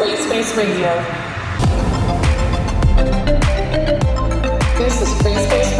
Free Space Radio. This is Free Space Radio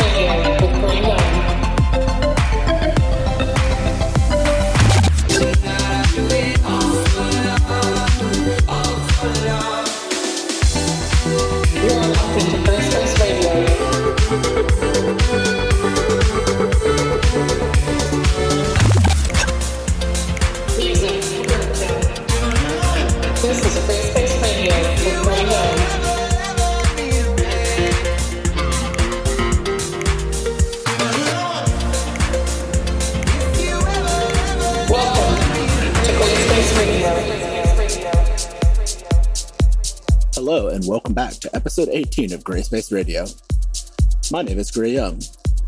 back to episode 18 of Gray Space Radio. My name is Gray Young.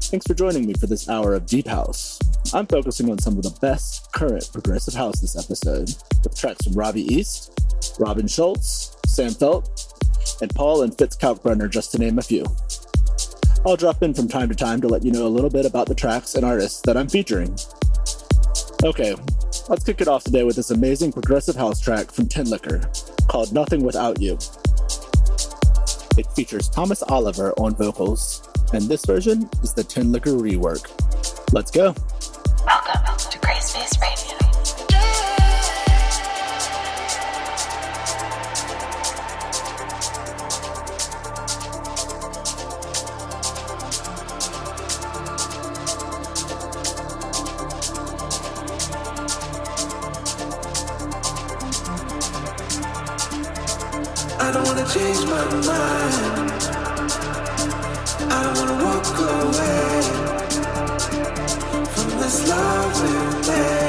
Thanks for joining me for this hour of Deep House. I'm focusing on some of the best current progressive house this episode, with tracks from Robbie East, Robin Schulz, Sam Feldt, and Paul and Fritz Kalkbrenner, just to name a few. I'll drop in from time to time to let you know a little bit about the tracks and artists that I'm featuring. Okay, let's kick it off today with this amazing progressive house track from Tin Liquor called Nothing Without You. It features Thomas Oliver on vocals, and this version is the Tin Liquor rework. Let's go. Welcome to Gray Space Radio. Don't wanna change my mind. I don't wanna walk away from this love we made.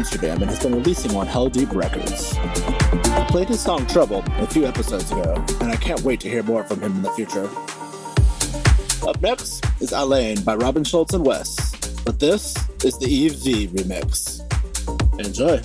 Amsterdam and has been releasing on Heldeep Records. I played his song Trouble a few episodes ago, and I can't wait to hear more from him in the future. Up next is Alane by Robin Schulz and Wes, but this is the Eve V remix. Enjoy.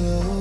Oh.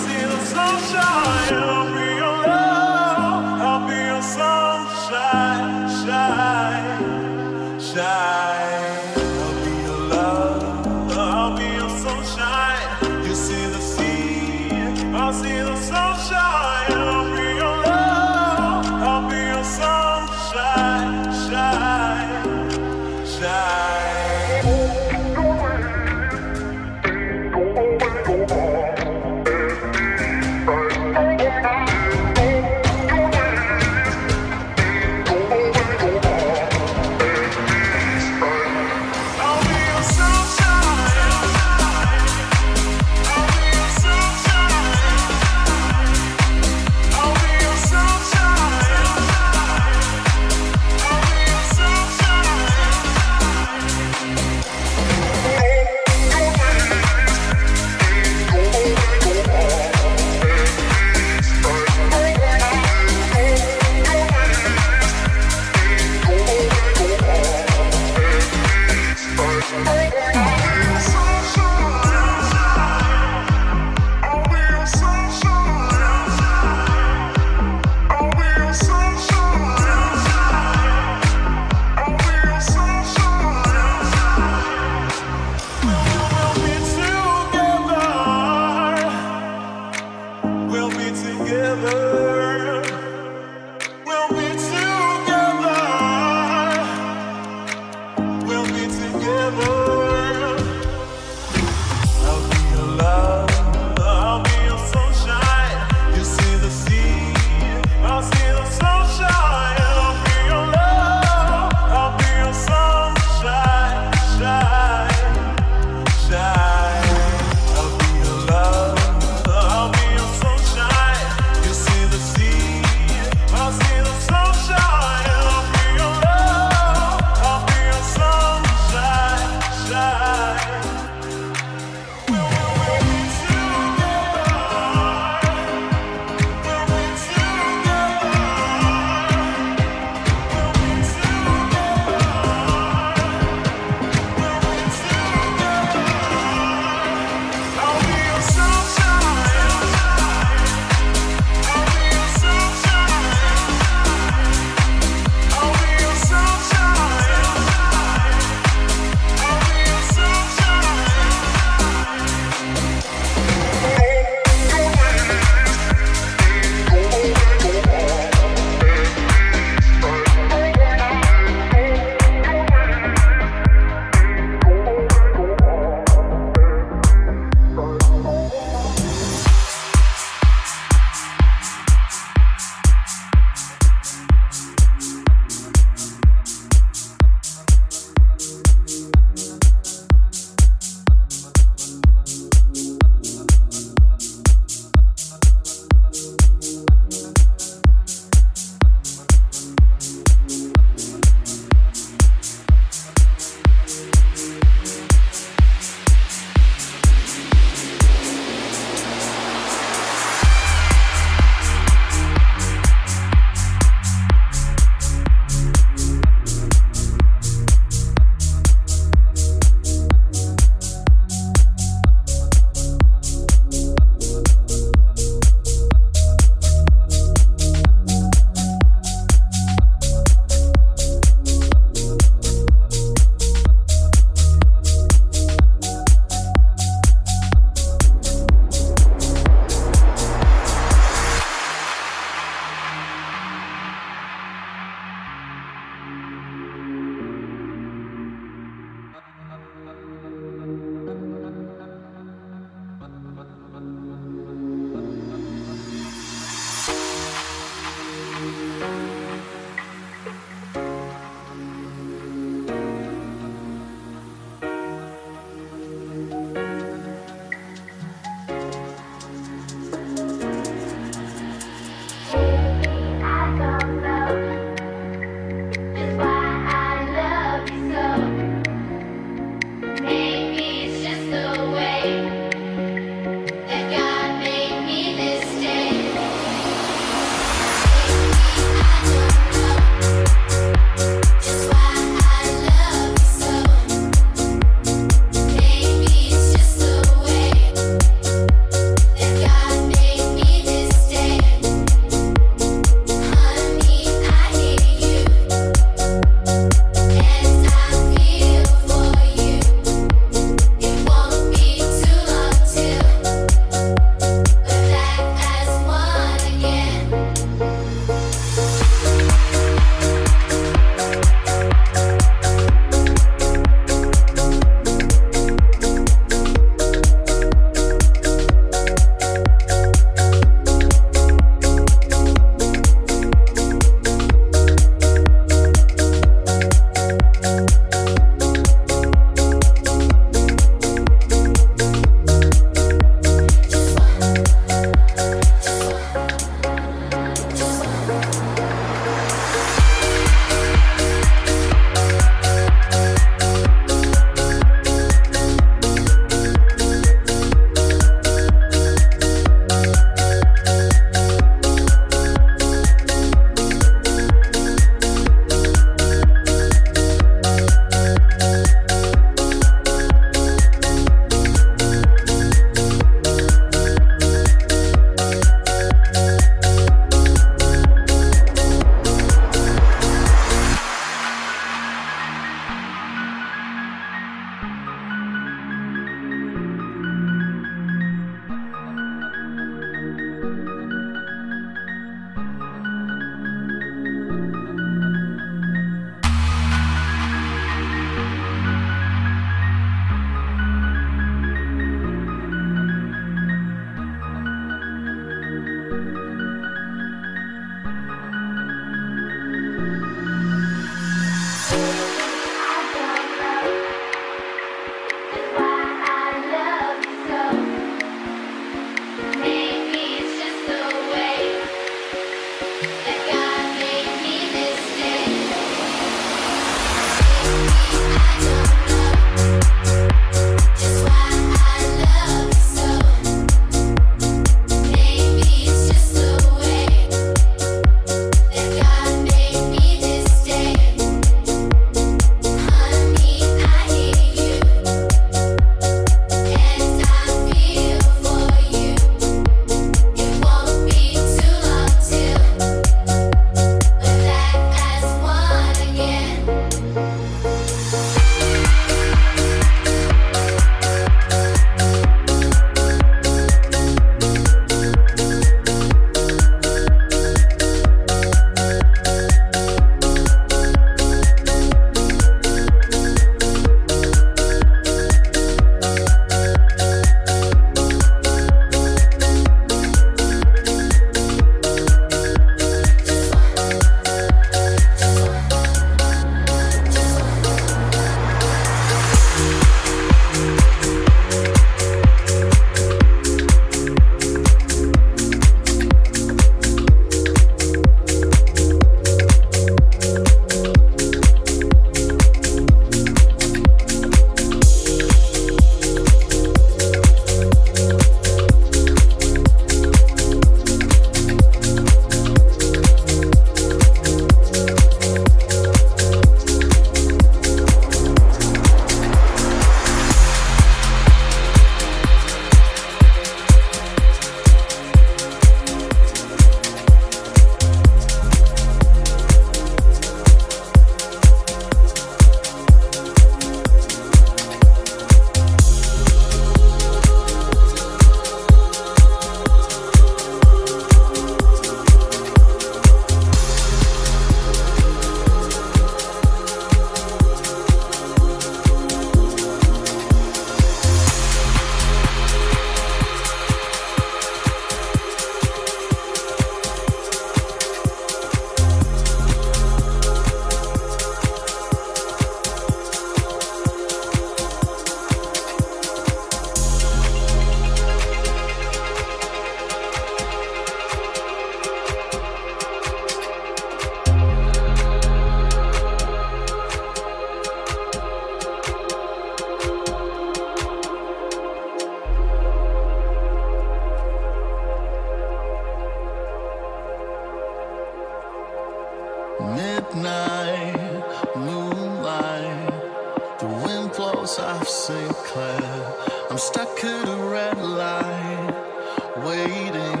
Waiting.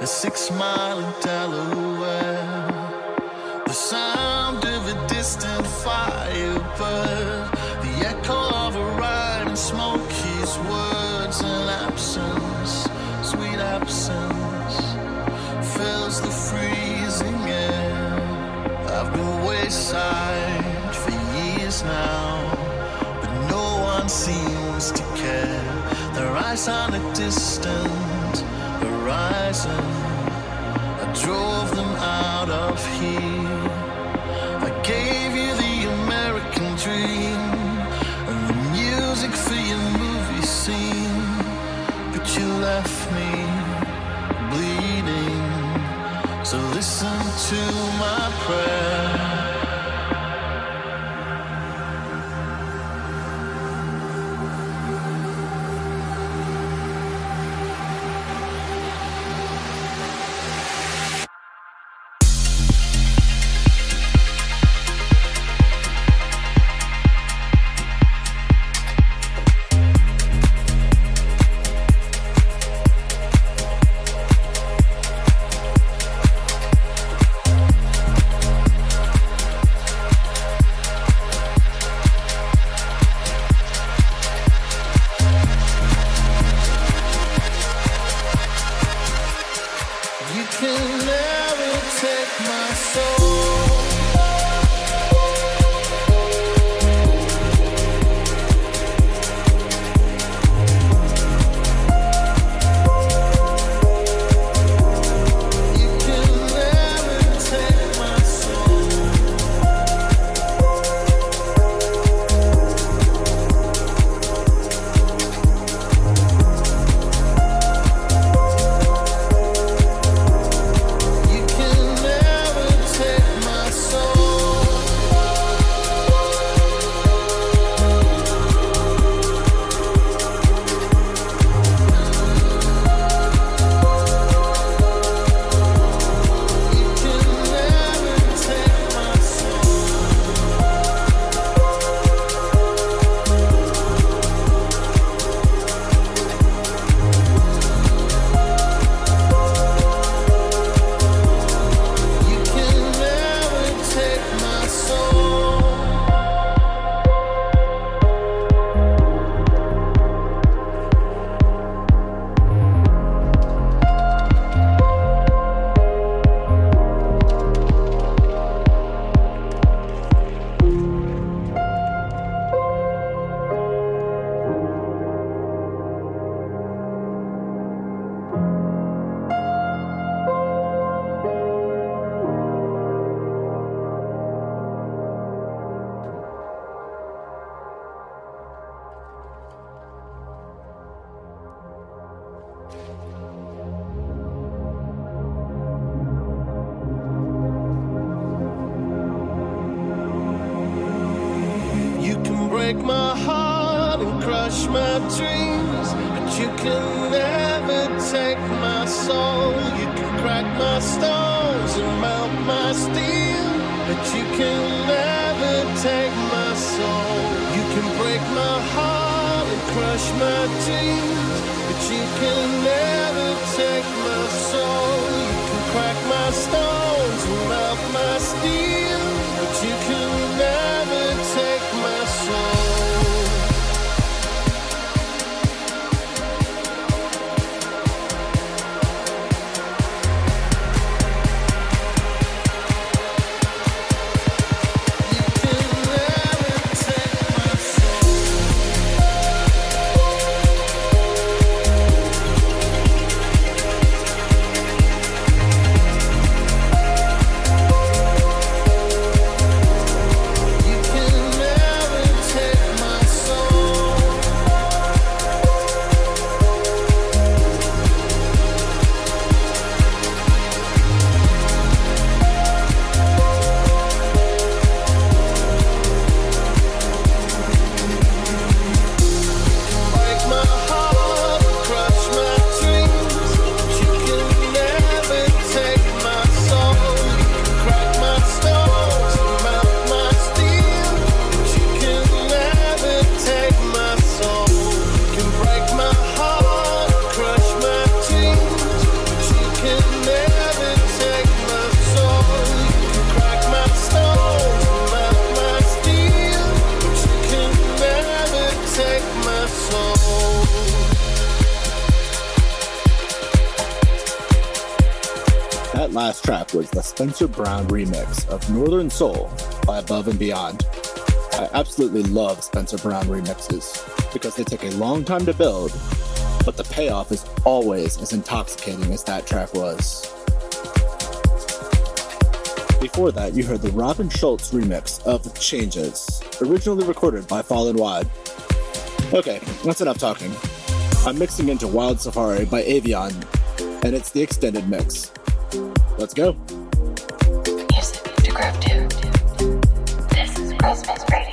A six mile in Delaware. The sound of a distant firebird. The echo of a ride and Smokey's words and absence. Sweet absence fills the freezing air. I've been wayside for years now, but no one seems to care. Their eyes on a distant horizon. I drove them out of here. I gave you the American dream and the music for your movie scene, but you left me bleeding. So listen to my prayer. My heart and crush my dreams, but you can never take my soul. You can crack my stones was the Spencer Brown remix of Northern Soul by Above and Beyond. I absolutely love Spencer Brown remixes because they take a long time to build, but the payoff is always as intoxicating as that track was. Before that, you heard the Robin Schulz remix of Changes, originally recorded by Faul and Wad. Okay, that's enough talking. I'm mixing into Wild Safari by Avion, and it's the extended mix. Let's go. Music to to. This is Radio. Radio.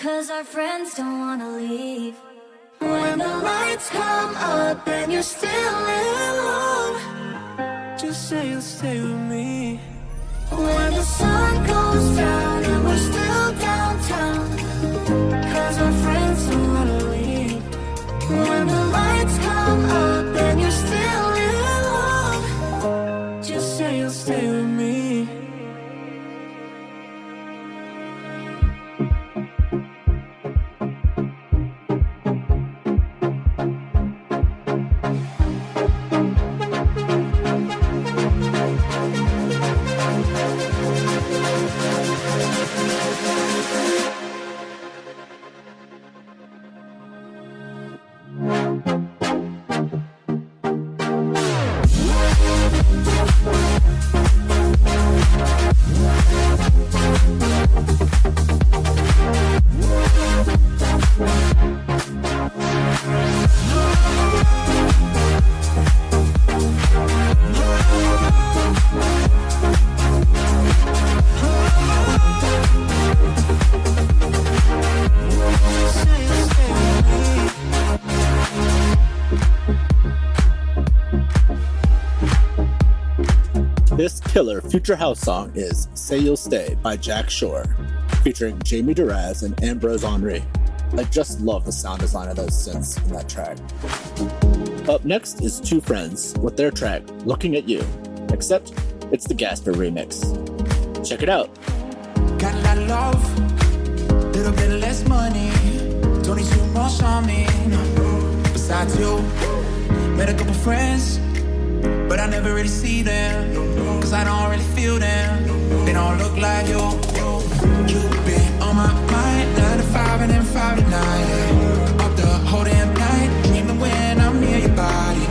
Cause our friends don't wanna leave. When the lights come up and you're still in love. Just say you'll stay with me. When the sun goes down and we're still downtown, Cause our friends don't wanna leave. when the lights come up killer future house song is Say You'll Stay by Jack Shore, featuring Jamie Duraz and Ambrose Henri. I just love the sound design of those synths in that track. Up next is Two Friends with their track Looking at You, except it's the Gasper remix. Check it out. Got a lot of love, little bit less money. Don't need too much on me. Besides you, met a couple friends, but I never really see them. Cause I don't really feel them. They don't look like you. You've been on my mind, 9 to 5 and then 5 to 9. yeah. Up the whole damn night, dreaming when I'm near your body.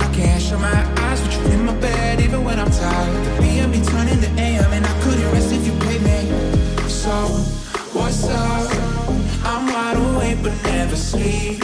I can't shut my eyes with you in my bed, even when I'm tired. The PM be turning to AM, and I couldn't rest if you paid me. So, what's up? I'm wide awake, but never sleep.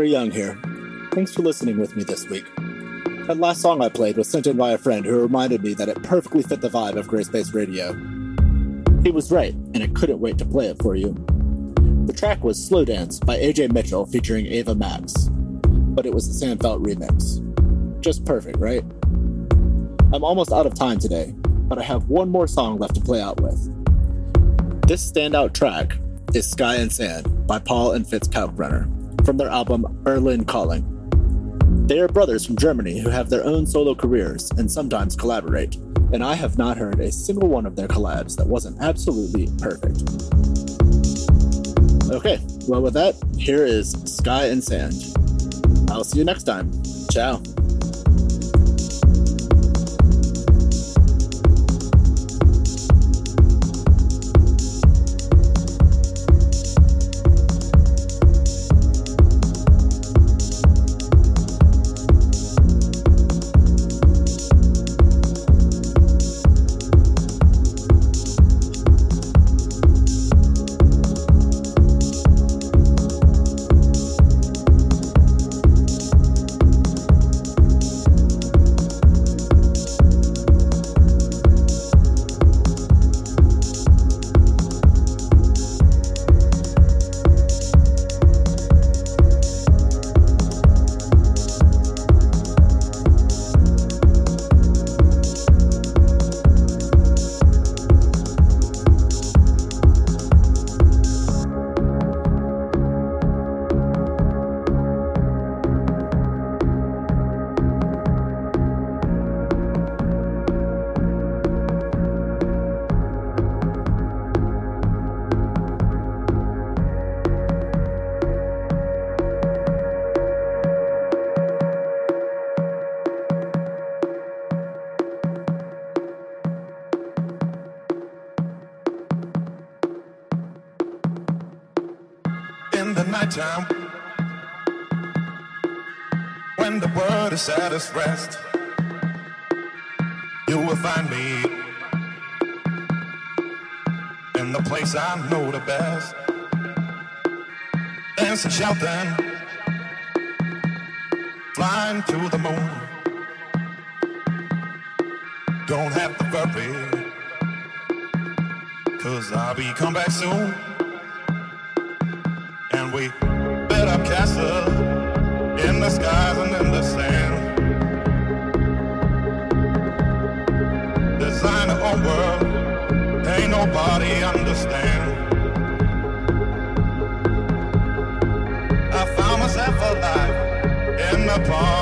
Parker Young here. Thanks for listening with me this week. That last song I played was sent in by a friend who reminded me that it perfectly fit the vibe of GRAYSPACE Radio. He was right, and I couldn't wait to play it for you. The track was Slow Dance by AJ Mitchell featuring Ava Max, but it was the Sam remix. Just perfect, right? I'm almost out of time today, but I have one more song left to play out with. This standout track is Sky and Sand by Paul and Fritz Kalkbrenner from their album Berlin Calling. They are brothers from Germany who have their own solo careers and sometimes collaborate, and I have not heard a single one of their collabs that wasn't absolutely perfect. Okay, well, with that, here is Sky and Sand. I'll see you next time. Ciao. Its rest. You will find me in the place i know the best. Dancing shouting flying to the moon. Don't have to worry cause i'll be come back soon. And we built up castles in the skies and in the sand. Nobody understand. I found myself alive in the of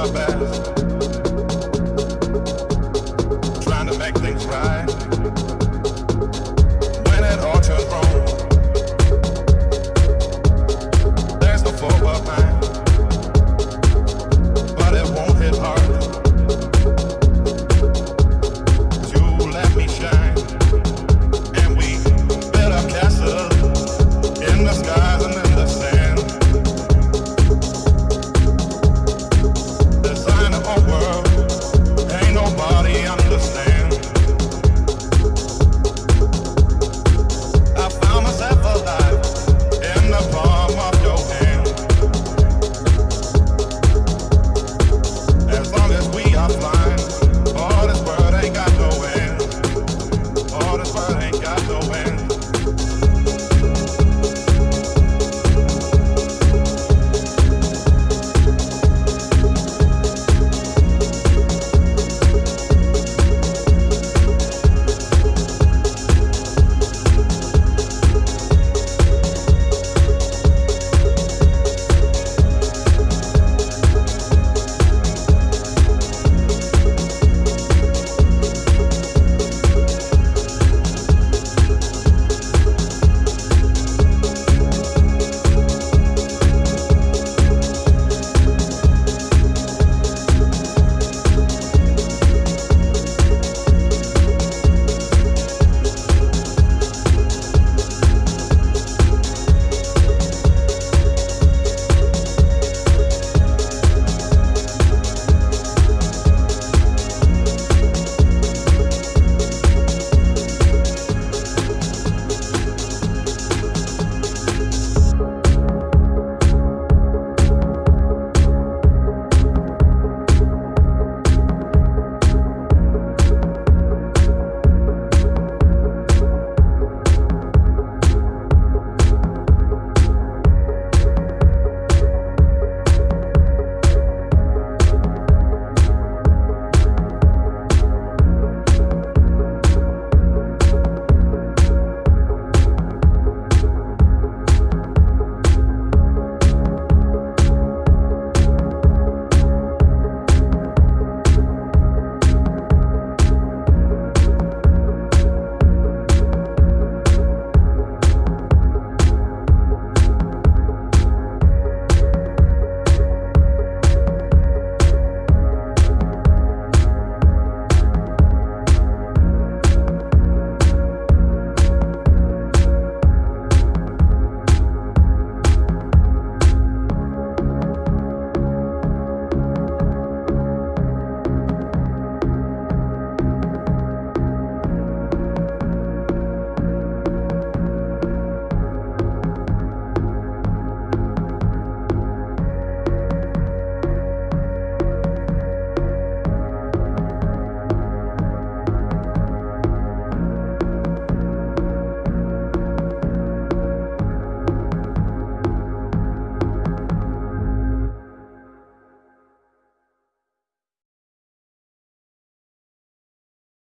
my back.